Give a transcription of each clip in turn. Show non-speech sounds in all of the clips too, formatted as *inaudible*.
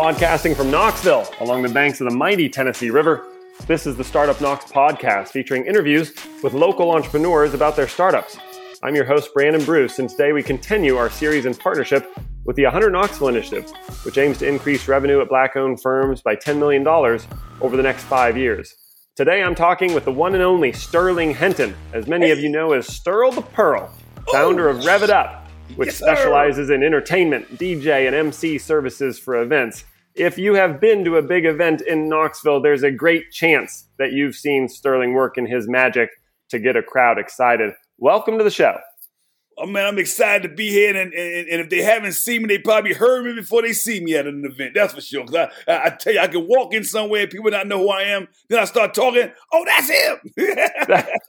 podcasting from Knoxville along the banks of the mighty Tennessee River. This is the Startup Knox podcast featuring interviews with local entrepreneurs about their startups. I'm your host, Brandon Bruce, and today we continue our series in partnership with the 100 Knoxville Initiative, which aims to increase revenue at black owned firms by $10 million over the next five years. Today I'm talking with the one and only Sterling Henton, as many of you know as Sterl the Pearl, founder of Rev It Up, which Yes, specializes in entertainment, DJ, and MC services for events. If you have been to a big event in Knoxville, there's a great chance that you've seen Sterling work in his magic to get a crowd excited. Welcome to the show. Oh man, I'm excited to be here, and, and, and if they haven't seen me, they probably heard me before they see me at an event. That's for sure. Cause I, I, tell you, I can walk in somewhere, and people not know who I am. Then I start talking. Oh, that's him. *laughs*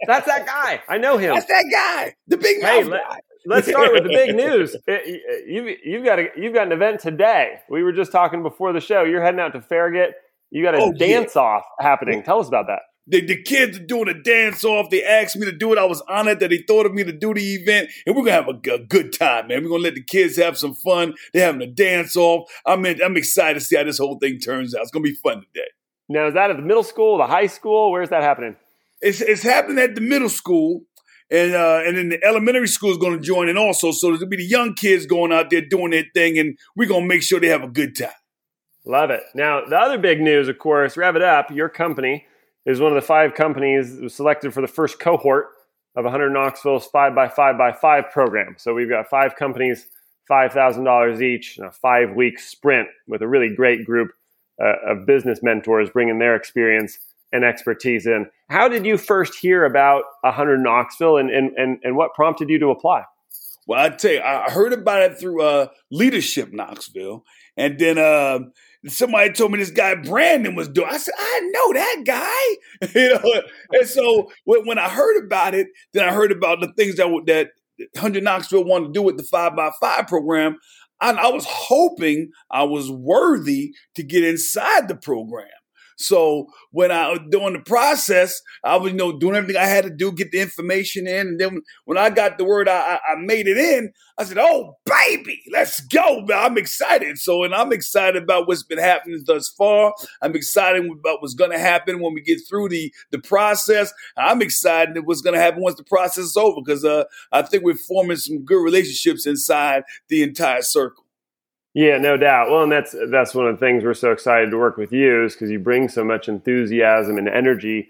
That's that guy. I know him. that's that guy, the big Hey, mouth let, guy. Let's start with the big news. *laughs* It- uh, you, you've got a, you've got an event today. We were just talking before the show. You're heading out to Farragut. You got a Oh, yeah. dance off happening. Tell us about that. The, the kids are doing a dance off. They asked me to do it. I was honored that they thought of me to do the event, and we're gonna have a good time, man. We're gonna let the kids have some fun. They're having a dance off. I'm in, I'm excited to see how this whole thing turns out. It's gonna be fun today. Now, is that at the middle school, the high school? Where's that happening? It's it's happening at the middle school, and uh, and then the elementary school is going to join in also. So there'll be the young kids going out there doing their thing, and we're gonna make sure they have a good time. Love it. Now, the other big news, of course, Rev It Up, your company, is one of the five companies that was selected for the first cohort of 100 Knoxville's 5 by 5 by 5 program. So we've got five companies, $5,000 each, a five week sprint with a really great group uh, of business mentors bringing their experience and expertise in. How did you first hear about 100 Knoxville and, and, and, and what prompted you to apply? Well, I tell you, I heard about it through uh, Leadership Knoxville, and then uh, somebody told me this guy Brandon was doing. I said, I know that guy, *laughs* you know. And so when, I heard about it, then I heard about the things that that Hundred Knoxville wanted to do with the five by five program. And I was hoping I was worthy to get inside the program. So when I doing the process, I was, you know, doing everything I had to do, get the information in. And then when I got the word, I, I made it in. I said, "Oh, baby, let's go!" I'm excited. So, and I'm excited about what's been happening thus far. I'm excited about what's going to happen when we get through the the process. I'm excited at what's going to happen once the process is over because uh, I think we're forming some good relationships inside the entire circle. Yeah, no doubt. Well, and that's that's one of the things we're so excited to work with you is because you bring so much enthusiasm and energy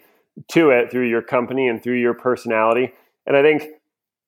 to it through your company and through your personality. And I think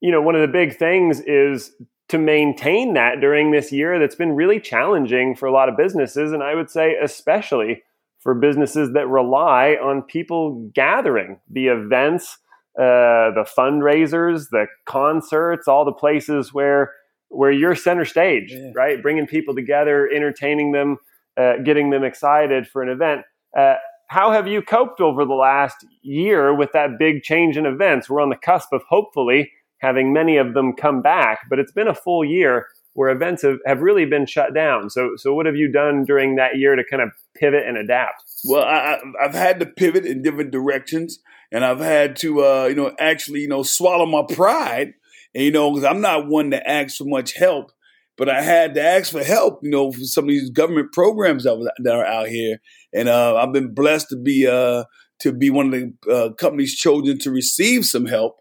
you know one of the big things is to maintain that during this year that's been really challenging for a lot of businesses, and I would say especially for businesses that rely on people gathering, the events, uh, the fundraisers, the concerts, all the places where where you're center stage, Yeah. right? Bringing people together, entertaining them, uh, getting them excited for an event. Uh, how have you coped over the last year with that big change in events? We're on the cusp of hopefully having many of them come back, but it's been a full year where events have, have really been shut down. So, so what have you done during that year to kind of pivot and adapt? Well, I, I- I've had to pivot in different directions, and I've had to, uh, you know, actually, you know, swallow my pride, and you know, because I'm not one to ask for much help, but I had to ask for help, you know, for some of these government programs that, was, that are out here, and uh, I've been blessed to be uh, to be one of the uh, companies chosen to receive some help,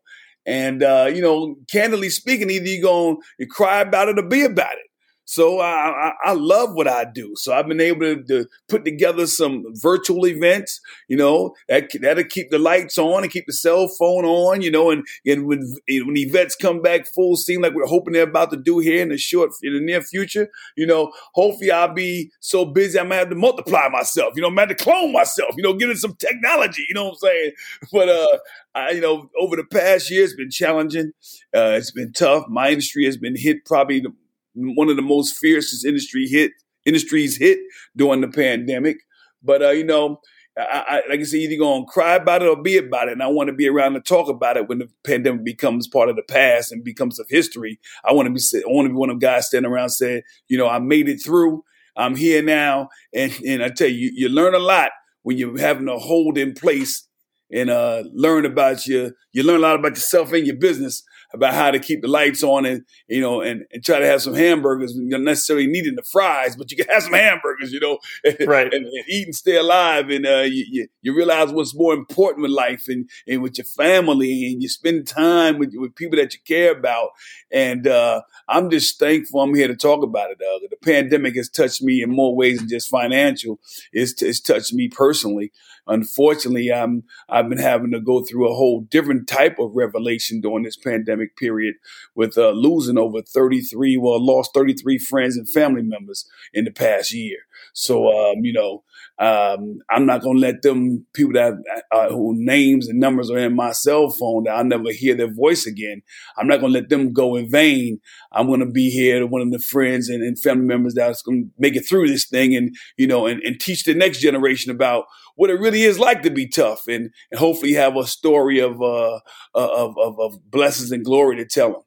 and uh, you know, candidly speaking, either you going to cry about it or be about it. So I, I, I love what I do. So I've been able to, to put together some virtual events, you know, that, that'll keep the lights on and keep the cell phone on, you know, and, and when, when events come back full steam, like we're hoping they're about to do here in the short, in the near future, you know, hopefully I'll be so busy I'm gonna have to multiply myself, you know, I'm gonna have to clone myself, you know, get in some technology, you know what I'm saying? *laughs* But, uh, I, you know, over the past year, it's been challenging. Uh, it's been tough. My industry has been hit probably the, one of the most fiercest industry hit industries hit during the pandemic. But uh, you know, I, I, like I said, either gonna cry about it or be about it. And I want to be around to talk about it when the pandemic becomes part of the past and becomes of history. I want to be I want to be one of the guys standing around saying, you know, I made it through. I'm here now, and and I tell you, you learn a lot when you're having to hold in place and uh, learn about your. You learn a lot about yourself and your business. About how to keep the lights on and you know and, and try to have some hamburgers. You're not necessarily needing the fries, but you can have some hamburgers, you know, *laughs* right? and, and, eat and stay alive. And uh, you, you, you realize what's more important with life and and with your family, and you spend time with with people that you care about. And uh, I'm just thankful I'm here to talk about it. Uh, the pandemic has touched me in more ways than just financial. It's, it's touched me personally. Unfortunately, I'm I've been having to go through a whole different type of revelation during this pandemic period, with uh, losing over 33, well, lost 33 friends and family members in the past year. So, um, you know, um, I'm not to let them people that uh, who names and numbers are in my cell phone that I'll never hear their voice again. I'm not to let them go in vain. I'm to be here to one of the friends and, and family members that's to make it through this thing and, you know, and, and teach the next generation about what it really is like to be tough and, and hopefully have a story of, uh, of, of, of blessings and glory to tell them.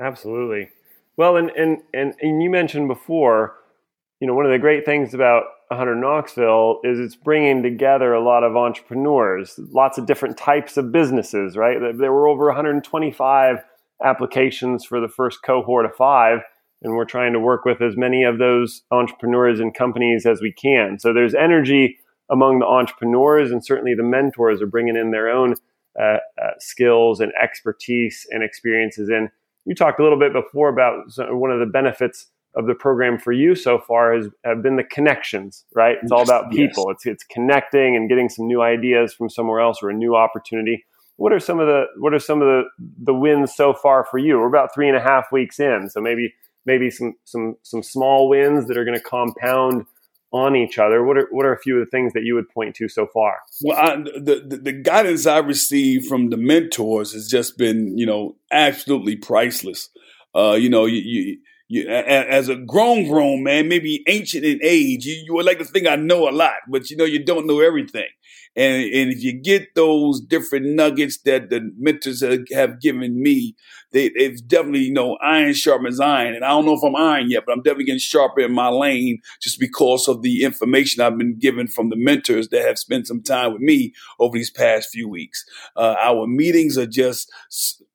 Absolutely. Well, and, and, and, and you mentioned before, you know, one of the great things about 100 Knoxville is it's bringing together a lot of entrepreneurs, lots of different types of businesses, right? There were over 125 applications for the first cohort of five, and we're trying to work with as many of those entrepreneurs and companies as we can. So there's energy among the entrepreneurs, and certainly the mentors are bringing in their own uh, uh, skills and expertise and experiences. And you talked a little bit before about one of the benefits of the program for you so far has have been the connections, right? It's all about people. Yes. It's it's connecting and getting some new ideas from somewhere else or a new opportunity. What are some of the what are some of the the wins so far for you? We're about three and a half weeks in, so maybe maybe some some some small wins that are going to compound on each other. What are what are a few of the things that you would point to so far? Well, I, the, the, the guidance I received from the mentors has just been you know absolutely priceless. Uh, you know, you, you you, as a grown grown man, maybe ancient in age, you, you would like to think I know a lot, but you know you don't know everything. And and if you get those different nuggets that the mentors have given me, they, it's definitely you know iron sharpens iron. And I don't know if I'm iron yet, but I'm definitely getting sharper in my lane just because of the information I've been given from the mentors that have spent some time with me over these past few weeks. Uh, our meetings are just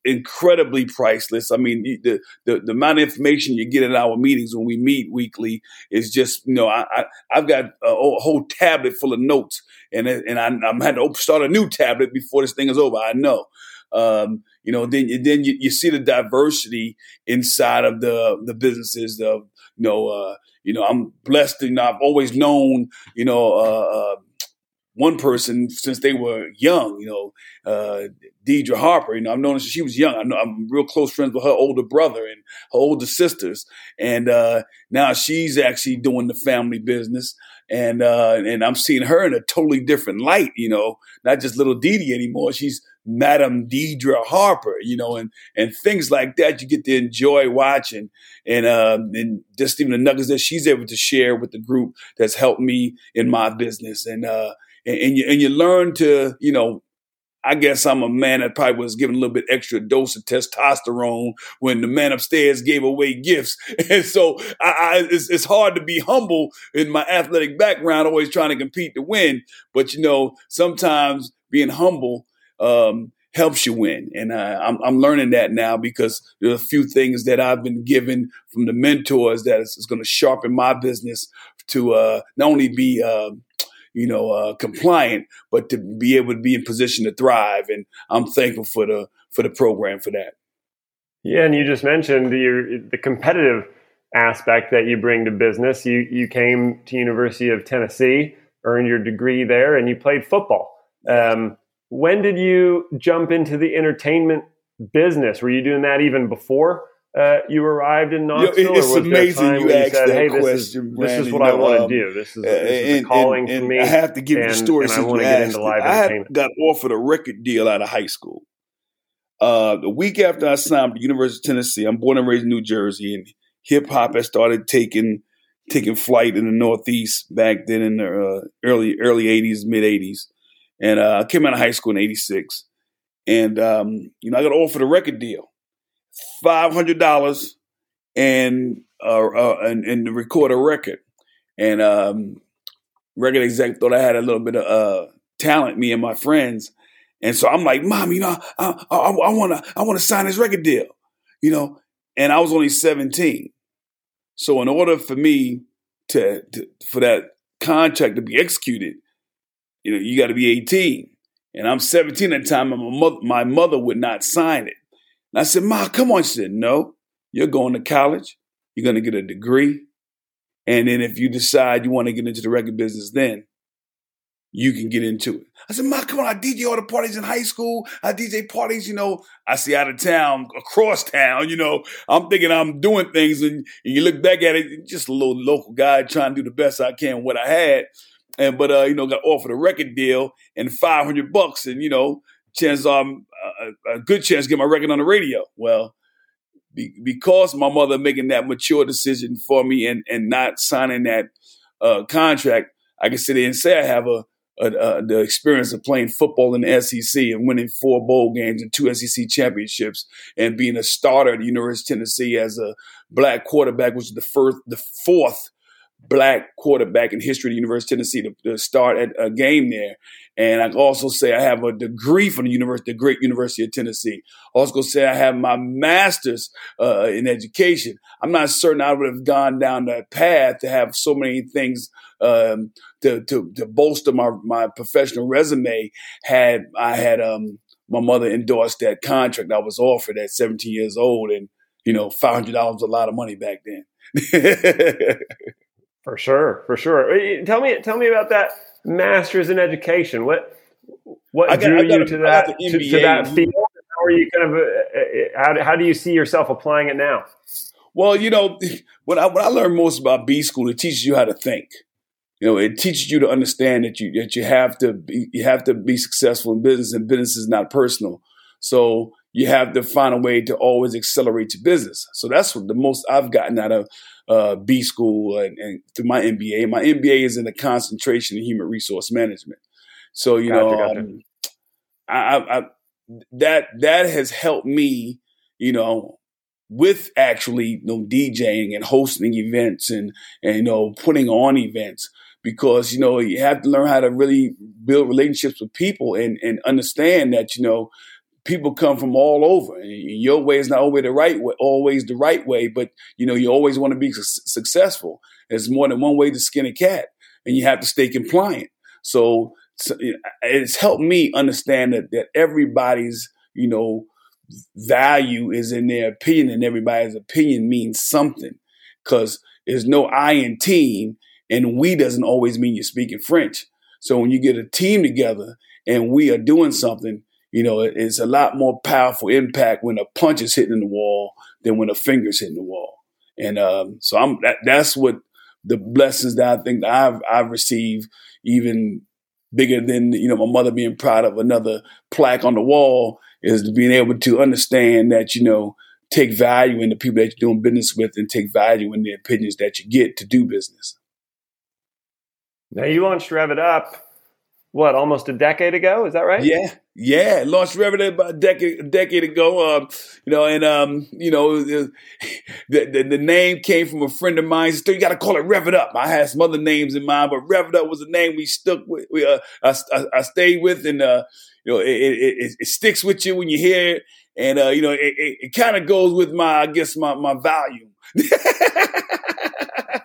incredibly priceless. I mean, the, the, the amount of information you get in our meetings when we meet weekly is just, you know, I, I have got a, whole tablet full of notes, and and I, I'm had to start a new tablet before this thing is over. I know. Um, you know, then then you, you see the diversity inside of the the businesses. The you know, uh, you know, I'm blessed. Know, I've always known, you know, uh, uh, one person since they were young, you know, uh, Deidre Harper. You know, I've known her since she was young. I know I'm real close friends with her older brother and her older sisters, and uh, now she's actually doing the family business, and uh, and I'm seeing her in a totally different light. You know, not just little Dee anymore. She's Madam Deidre Harper. You know, and and things like that you get to enjoy watching, and uh, and just even the nuggets that she's able to share with the group that's helped me in my business, and uh, and, and you and you learn to you know I guess I'm a man that probably was given a little bit extra dose of testosterone when the man upstairs gave away gifts. *laughs* And so I, I, it's, it's, hard to be humble in my athletic background, always trying to compete to win. But, you know, sometimes being humble um, helps you win. And I'm, I'm, learning that now because there are a few things that I've been given from the mentors that is, is going to sharpen my business to uh, not only be uh, you know, uh, compliant, but to be able to be in position to thrive. And I'm thankful for the for the program for that. Yeah, and you just mentioned the the competitive aspect that you bring to business. You you came to University of Tennessee, earned your degree there, and you played football. Um, when did you jump into the entertainment business? Were you doing that even before uh, you arrived in Knoxville? it's amazing you asked said, that hey, question, this is, Brandon, this is what I want to um, do. This is, this is and, calling and, for me. I have to give and, you the story since I want to get into live I got offered a record deal out of high school. Uh, the week after I signed the University of Tennessee, I'm born and raised in New Jersey, and hip hop had started taking taking flight in the Northeast back then in the uh, early early '80s, mid '80s. And uh, I came out of high school in '86, and um, you know I got offered a record deal, five hundred dollars and uh, uh, and, and record a record. And um, record exec thought I had a little bit of uh, talent, me and my friends, And so I'm like, mom, you know, I, I, I want to, I want to sign this record deal, you know. And I was only 17. So in order for me to, to for that contract to be executed, you know, you got to be 18. And I'm 17 at the time, and my mother, my mother would not sign it. And I said, Ma, come on. She said, No, you're going to college. You're going to get a degree. And then if you decide you want to get into the record business, then you can get into it. I said, Ma, come on, I DJ all the parties in high school. I DJ parties, you know, I see out of town, across town, you know. I'm thinking I'm doing things and, you look back at it, just a little local guy trying to do the best I can with what I had. And but uh, you know, got offered a record deal and 500 bucks and you know, chances are a, a good chance to get my record on the radio. Well, be, because my mother making that mature decision for me and and not signing that uh, contract, I can sit there and say I have a uh, uh, the experience of playing football in the SEC and winning four bowl games and two SEC championships and being a starter at the University of Tennessee as a black quarterback, which is the first, the fourth black quarterback in history of the University of Tennessee to, to start at a game there. And I also say I have a degree from the University, the great University of Tennessee. I also say I have my master's uh, in education. I'm not certain I would have gone down that path to have so many things um, to, to, to bolster my my professional resume had I had um, my mother endorsed that contract I was offered at 17 years old, and you know, five hundred dollars was a lot of money back then. *laughs* for sure, for sure. Tell me, tell me about that master's in education. What what got, drew you to that to, to, that field? How are you kind of uh, uh, how, how do you see yourself applying it now? Well, you know, *laughs* what I when I learned most about B school, it teaches you how to think. You know, it teaches you to understand that you that you have to be, you have to be successful in business, and business is not personal. So you have to find a way to always accelerate your business. So that's what the most I've gotten out of uh, B school and, and, through my MBA. My MBA is in the concentration in human resource management. So you gotcha, know, gotcha. Um, I, I, that that has helped me, you know, with actually you know DJing and hosting events and and you know putting on events because you know you have to learn how to really build relationships with people and and understand that you know people come from all over and your way is not always the right way always the right way but you know you always want to be su- successful there's more than one way to skin a cat and you have to stay compliant so, so it's helped me understand that that everybody's you know value is in their opinion and everybody's opinion means something because there's no I in team and we doesn't always mean you're speaking French. So when you get a team together and we are doing something, you know, it's a lot more powerful impact when a punch is hitting the wall than when a finger's hitting the wall. And um, so I'm that, that's what the blessings that I think that I've I've received, even bigger than you know my mother being proud of another plaque on the wall, is being able to understand that you know take value in the people that you're doing business with and take value in the opinions that you get to do business. Now you launched Rev It Up, what, almost a decade ago? Is that right? Yeah, yeah. Launched Rev It Up about a decade, a decade ago. Um, you know, and um, you know, *laughs* the, the, the name came from a friend of mine. Said, "You got to call it Rev It Up." I had some other names in mind, but Rev It Up was the name we stuck with. We, uh, I, I, I stayed with, and uh, you know, it, it, it, it, sticks with you when you hear it, and uh, you know, it, it kind of goes with my, I guess, my my value. *laughs*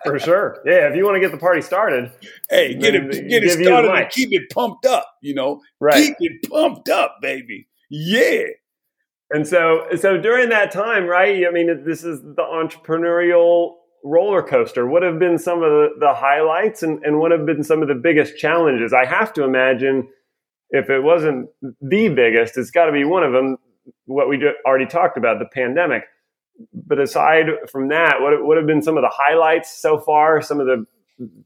For sure. Yeah, if you want to get the party started. Hey, get it get it started and keep it pumped up, you know. Right. Keep it pumped up, baby. Yeah. And so so during that time, right? I mean, this is the entrepreneurial roller coaster. What have been some of the, the highlights and, and what have been some of the biggest challenges? I have to imagine if it wasn't the biggest, it's got to be one of them. What we already talked about, the pandemic but aside from that, what what have been some of the highlights so far? Some of the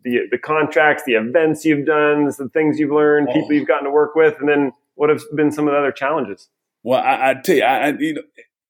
the, the contracts, the events you've done, the things you've learned, oh. people you've gotten to work with, and then what have been some of the other challenges? Well, I, I tell you, I, you know,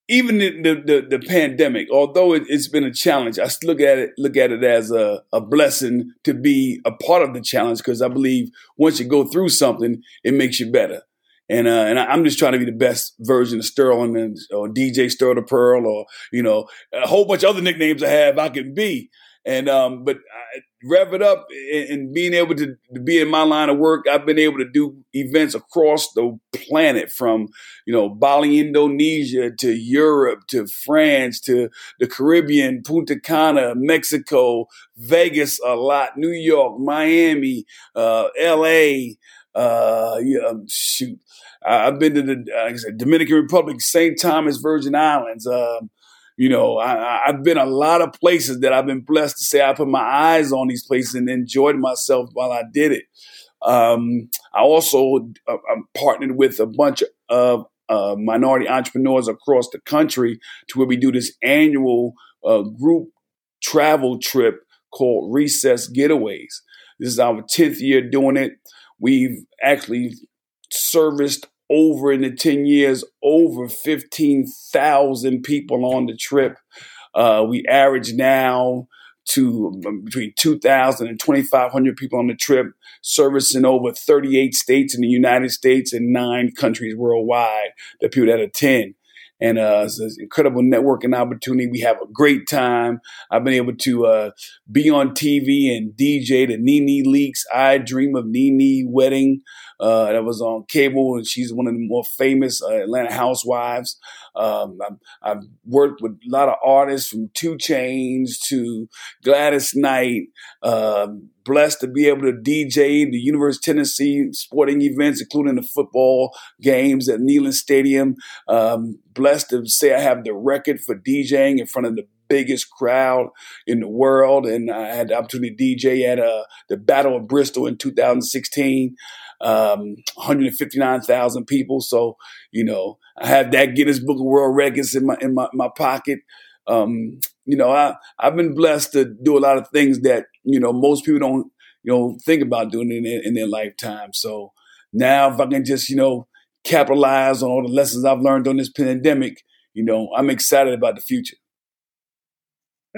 even the, the, the, pandemic, although it, has been a challenge, I look at it look at it as a, a blessing to be a part of the challenge because I believe once you go through something, it makes you better. And uh, and I'm just trying to be the best version of Sterling and or DJ the Pearl or you know a whole bunch of other nicknames I have I can be. And um, but I, rev it up and, and being able to, to, be in my line of work, I've been able to do events across the planet from, you know, Bali, Indonesia to Europe to France to the Caribbean, Punta Cana, Mexico, Vegas a lot, New York, Miami, uh, LA, uh, yeah, um, shoot. I've been to the uh, Dominican Republic, St. Thomas, Virgin Islands, um, you know, I, have been a lot of places that I've been blessed to say I put my eyes on these places and enjoyed myself while I did it. Um, I also uh, I'm partnered with a bunch of uh, minority entrepreneurs across the country to where we do this annual uh, group travel trip called Recess Getaways. This is our 10th year doing it. We've actually serviced over in the 10 years, over 15,000 people on the trip. Uh, we average now to um, between 2,000 and 2,500 people on the trip, servicing over 38 states in the United States and nine countries worldwide, the people that attend and uh, it's an incredible networking opportunity. We have a great time. I've been able to uh, be on TV and DJ the NeNe Leakes I Dream of NeNe wedding. Uh, that was on cable, and she's one of the more famous uh, Atlanta housewives. Um, I've, I've, worked with a lot of artists from 2 Chainz to Gladys Knight. Um, blessed to be able to DJ the University of Tennessee sporting events, including the football games at Neyland Stadium. Um, blessed to say I have the record for DJing in front of the biggest crowd in the world, and I had the opportunity to DJ at uh, the Battle of Bristol in 2016. Um, 159,000 people. So, you know, I have that Guinness Book of World Records in my in my, my pocket. Um, you know, I I've been blessed to do a lot of things that you know most people don't you know think about doing in their, in their lifetime. So now, if I can just you know capitalize on all the lessons I've learned on this pandemic, you know, I'm excited about the future.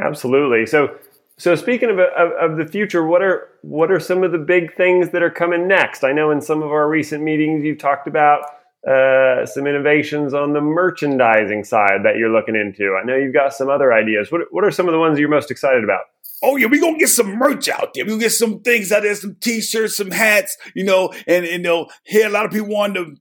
Absolutely. So, so speaking of, of, of, the future, what are what are some of the big things that are coming next? I know in some of our recent meetings you've talked about uh, some innovations on the merchandising side that you're looking into. I know you've got some other ideas. What what are some of the ones you're most excited about? Oh yeah, we gonna get some merch out there. We gonna get some things out there, some t-shirts, some hats, you know, and, and you know, a lot of people want to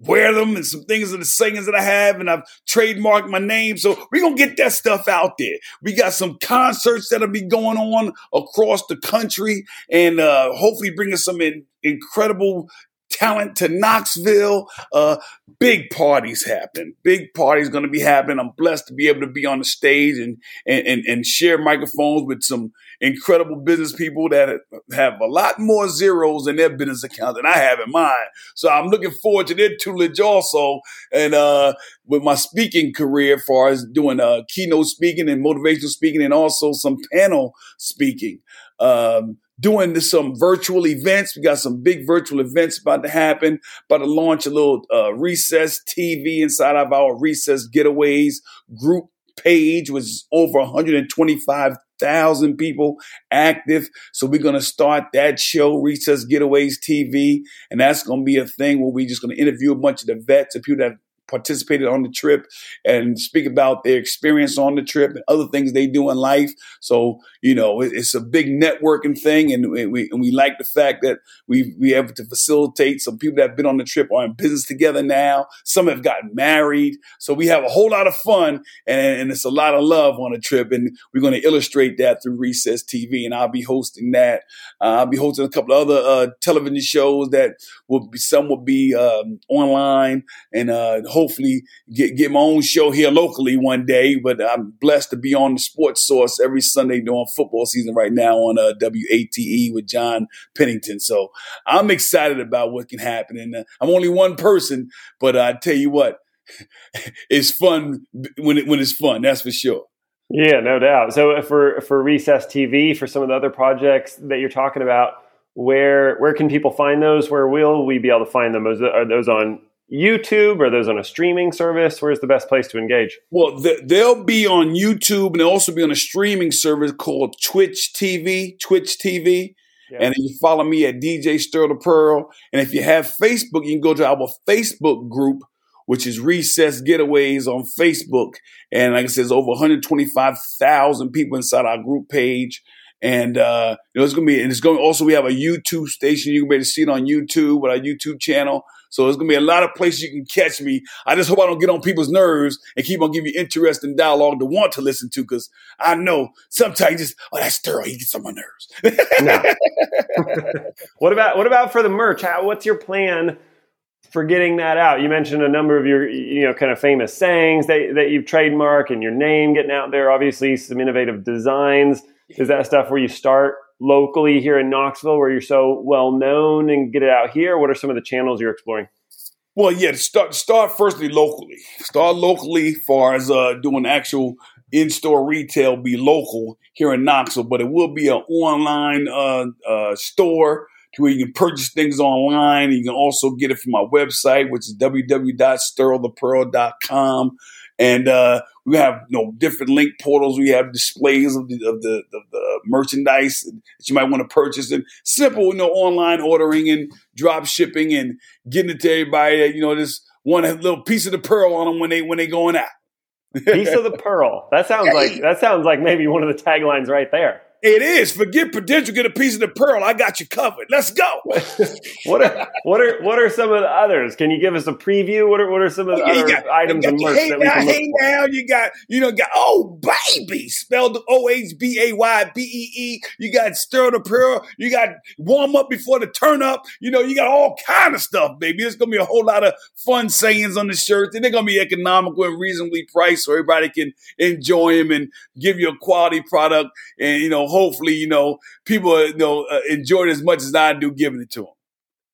wear them and some things of the sayings that I have, and I've trademarked my name. So we're gonna get that stuff out there. We got some concerts that'll be going on across the country, and uh, hopefully bringing some in, incredible talent to Knoxville. Uh, big parties happen. Big parties going to be happening. I'm blessed to be able to be on the stage and, and, and, and share microphones with some incredible business people that have a lot more zeros in their business account than I have in mine. So I'm looking forward to their tutelage also. And, uh, with my speaking career, as far as doing, uh, keynote speaking and motivational speaking and also some panel speaking. Um, doing some virtual events. We got some big virtual events about to happen. About to launch a little uh, recess TV inside of our recess getaways group page, which is over 125,000 people active. So we're to start that show, Recess Getaways TV. And that's to be a thing where we're just to interview a bunch of the vets and people that participated on the trip and speak about their experience on the trip and other things they do in life. So, you know, it's a big networking thing. And we, and we like the fact that we, we able to facilitate some people that have been on the trip are in business together now. Some have gotten married. So we have a whole lot of fun and, and it's a lot of love on the trip. And we're going to illustrate that through Recess TV. And I'll be hosting that. Uh, I'll be hosting a couple of other uh, television shows that will be, some will be um, online and uh, hopefully get, get my own show here locally one day. But I'm blessed to be on the Sports Source every Sunday during football season right now on uh, WATE with John Pennington. So I'm excited about what can happen. And uh, I'm only one person, but I tell you what, *laughs* it's fun when it, when it's fun. That's for sure. Yeah, no doubt. So for for Recess TV, for some of the other projects that you're talking about, where where can people find those? Where will we be able to find them? Are those on YouTube? Are those on a streaming service? Where's the best place to engage? Well, they'll be on YouTube and they'll also be on a streaming service called Twitch TV. Twitch TV. Yeah. And you follow me at DJ Sterl the Pearl. And if you have Facebook, you can go to our Facebook group, which is Recess Getaways on Facebook. And like I said, there's over 125,000 people inside our group page. And uh, you know, it's gonna be, and it's going. Also, we have a YouTube station. You can be able to see it on YouTube with our YouTube channel. So there's gonna be a lot of places you can catch me. I just hope I don't get on people's nerves and keep on giving you interesting dialogue to want to listen to, because I know sometimes you just, oh, that's Sterl, he gets on my nerves. *laughs* *laughs* what about what about for the merch? How, what's your plan? for getting that out. You mentioned a number of your, you know, kind of famous sayings that, that you've trademarked and your name getting out there. Obviously, some innovative designs. Is that stuff where you start locally here in Knoxville, where you're so well known, and get it out here? What are some of the channels you're exploring? Well, yeah, start start firstly locally. Start locally, far as uh, doing actual in-store retail, be local here in Knoxville, but it will be an online uh, uh, store to where you can purchase things online. You can also get it from my website, which is www.sterlthepearl.com. And uh, we have you know different link portals. We have displays of the of the, of the merchandise that you might want to purchase, and simple you know online ordering and drop shipping and getting it to everybody. You know, just one little piece of the pearl on them when they when they going out. piece of the pearl. That sounds *laughs* like that sounds like maybe one of the taglines right there. It is. Forget Prudential, get a piece of the pearl. I got you covered. Let's go. *laughs* what are what are what are some of the others? Can you give us a preview? What are what are some of the other got, items and merch hey that we can look hey for? now, you got you know got oh baby spelled O H B A Y B E E. You got stir the pearl. You got warm up before the turn up. You know you got all kind of stuff, baby. It's gonna be a whole lot of fun sayings on the shirts, and they're gonna be economical and reasonably priced, so everybody can enjoy them and give you a quality product. And you know hopefully, you know, people you know uh, enjoy it as much as I do giving it to them.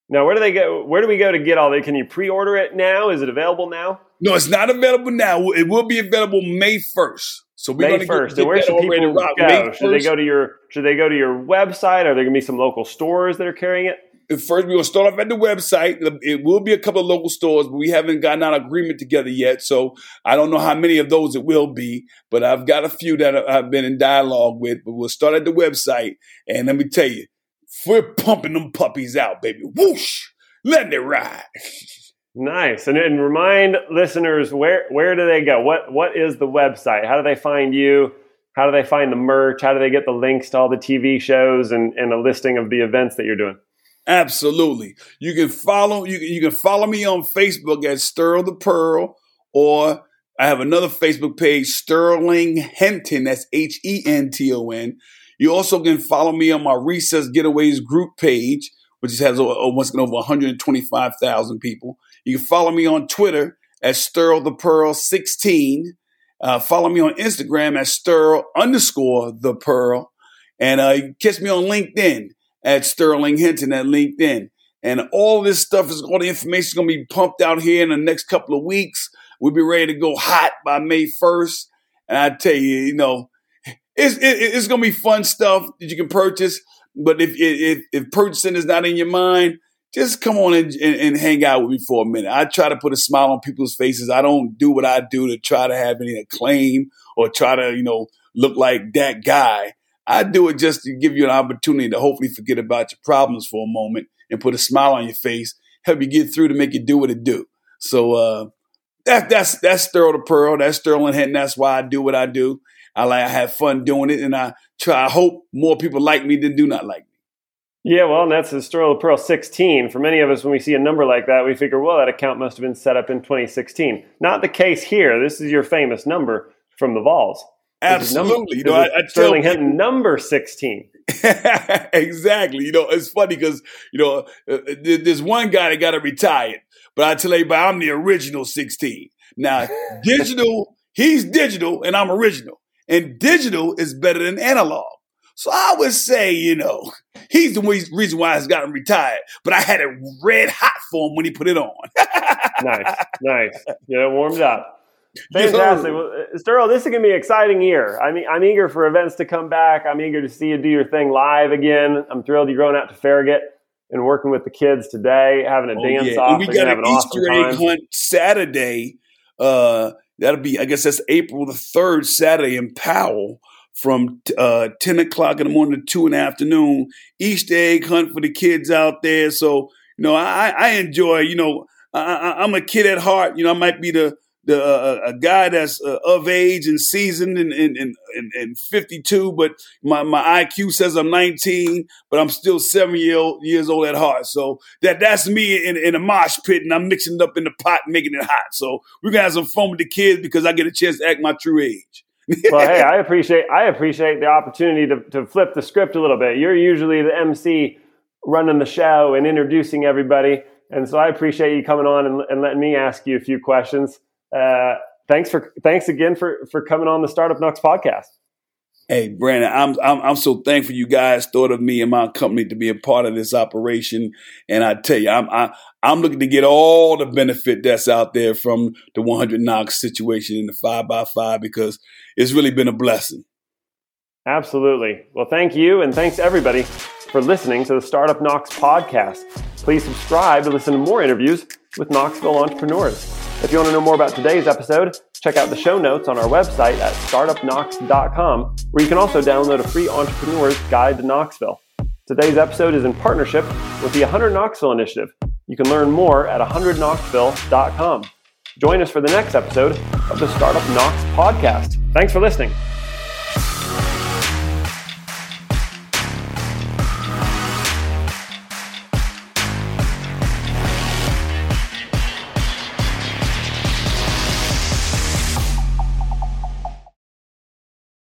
Now, where do they go? Where do we go to get all that? Can you pre-order it now? Is it available now? No, it's not available now. It will be available May first. So we're May first. And where should people go? Should they go to your? Should they go to your website? Are there going to be some local stores that are carrying it? First we're gonna start off at the website. It will be a couple of local stores, but we haven't gotten an agreement together yet. So I don't know how many of those it will be, but I've got a few that I've been in dialogue with. But we'll start at the website, and let me tell you, we're pumping them puppies out, baby. Whoosh, letting it ride. Nice, and, and remind listeners where where do they go? What what is the website? How do they find you? How do they find the merch? How do they get the links to all the TV shows and, and a listing of the events that you're doing? Absolutely. You can follow you, you can follow me on Facebook at Sterl the Pearl, or I have another Facebook page, Sterling Henton. That's H E N T O N. You also can follow me on my Recess Getaways group page, which has again over 125,000 people. You can follow me on Twitter at Sterl the Pearl 16. Uh, follow me on Instagram at Sterl underscore the Pearl. And uh, catch me on LinkedIn at Sterling Henton at LinkedIn. And all this stuff is all the information is going to be pumped out here in the next couple of weeks. We'll be ready to go hot by May 1st. And I tell you, you know, it's, it, it's going to be fun stuff that you can purchase. But if, if, if purchasing is not in your mind, just come on and, and, and, hang out with me for a minute. I try to put a smile on people's faces. I don't do what I do to try to have any acclaim or try to, you know, look like that guy. I do it just to give you an opportunity to hopefully forget about your problems for a moment and put a smile on your face, help you get through to make you do what it do. So uh, that, that's that's Sterl the Pearl. That's Sterling Henton. That's why I do what I do. I like I have fun doing it, and I try. I hope more people like me than do not like me. Yeah, well, and that's the Sterl the Pearl 16. For many of us, when we see a number like that, we figure, well, that account must have been set up in 2016. Not the case here. This is your famous number from the Vols. Absolutely. you know, I, I Sterling Henton number 16. *laughs* exactly. You know, it's funny because, you know, uh, uh there's one guy that got to retire, but I tell you, I'm the original 16. Now, *laughs* digital, he's digital and I'm original. And digital is better than analog. So I would say, you know, *laughs* he's the reason why he's gotten retired. But I had it red hot for him when he put it on. nice, nice. Yeah, it warmed up. *laughs* Fantastic. Well, Sterl, this is going to be an exciting year. I mean, I'm eager for events to come back. I'm eager to see you do your thing live again. I'm thrilled you're going out to Farragut and working with the kids today, having a oh, dance yeah. off. And we got an, an Easter awesome egg hunt Saturday. Uh, that'll be, I guess that's April the 3rd, Saturday in Powell from uh, 10 o'clock in the morning to 2 in the afternoon. Easter egg hunt for the kids out there. So, you know, I, I enjoy, you know, I, I'm a kid at heart. You know, I might be the the uh, a guy that's uh, of age and seasoned and, and, and, and, 52, but my, my IQ says I'm 19, but I'm still seven year old, years old at heart. So that that's me in, in a mosh pit and I'm mixing it up in the pot, making it hot. So we're gonna have some fun with the kids because I get a chance to act my true age. well, hey, I appreciate I appreciate the opportunity to, to flip the script a little bit. You're usually the MC running the show and introducing everybody. And so I appreciate you coming on and, and letting me ask you a few questions. Uh, thanks for thanks again for for coming on the Startup Knox podcast. Hey, Brandon, I'm, I'm I'm so thankful you guys thought of me and my company to be a part of this operation. And I tell you, I'm I, I'm looking to get all the benefit that's out there from the 100 knocks situation in the five by five because it's really been a blessing. Absolutely. Well, thank you, and thanks everybody for listening to the Startup Knox podcast. Please subscribe to listen to more interviews with Knoxville entrepreneurs. If you want to know more about today's episode, check out the show notes on our website at startupknox.com, where you can also download a free entrepreneur's guide to Knoxville. Today's episode is in partnership with the 100 Knoxville Initiative. You can learn more at 100knoxville.com. Join us for the next episode of the Startup Knox podcast. Thanks for listening.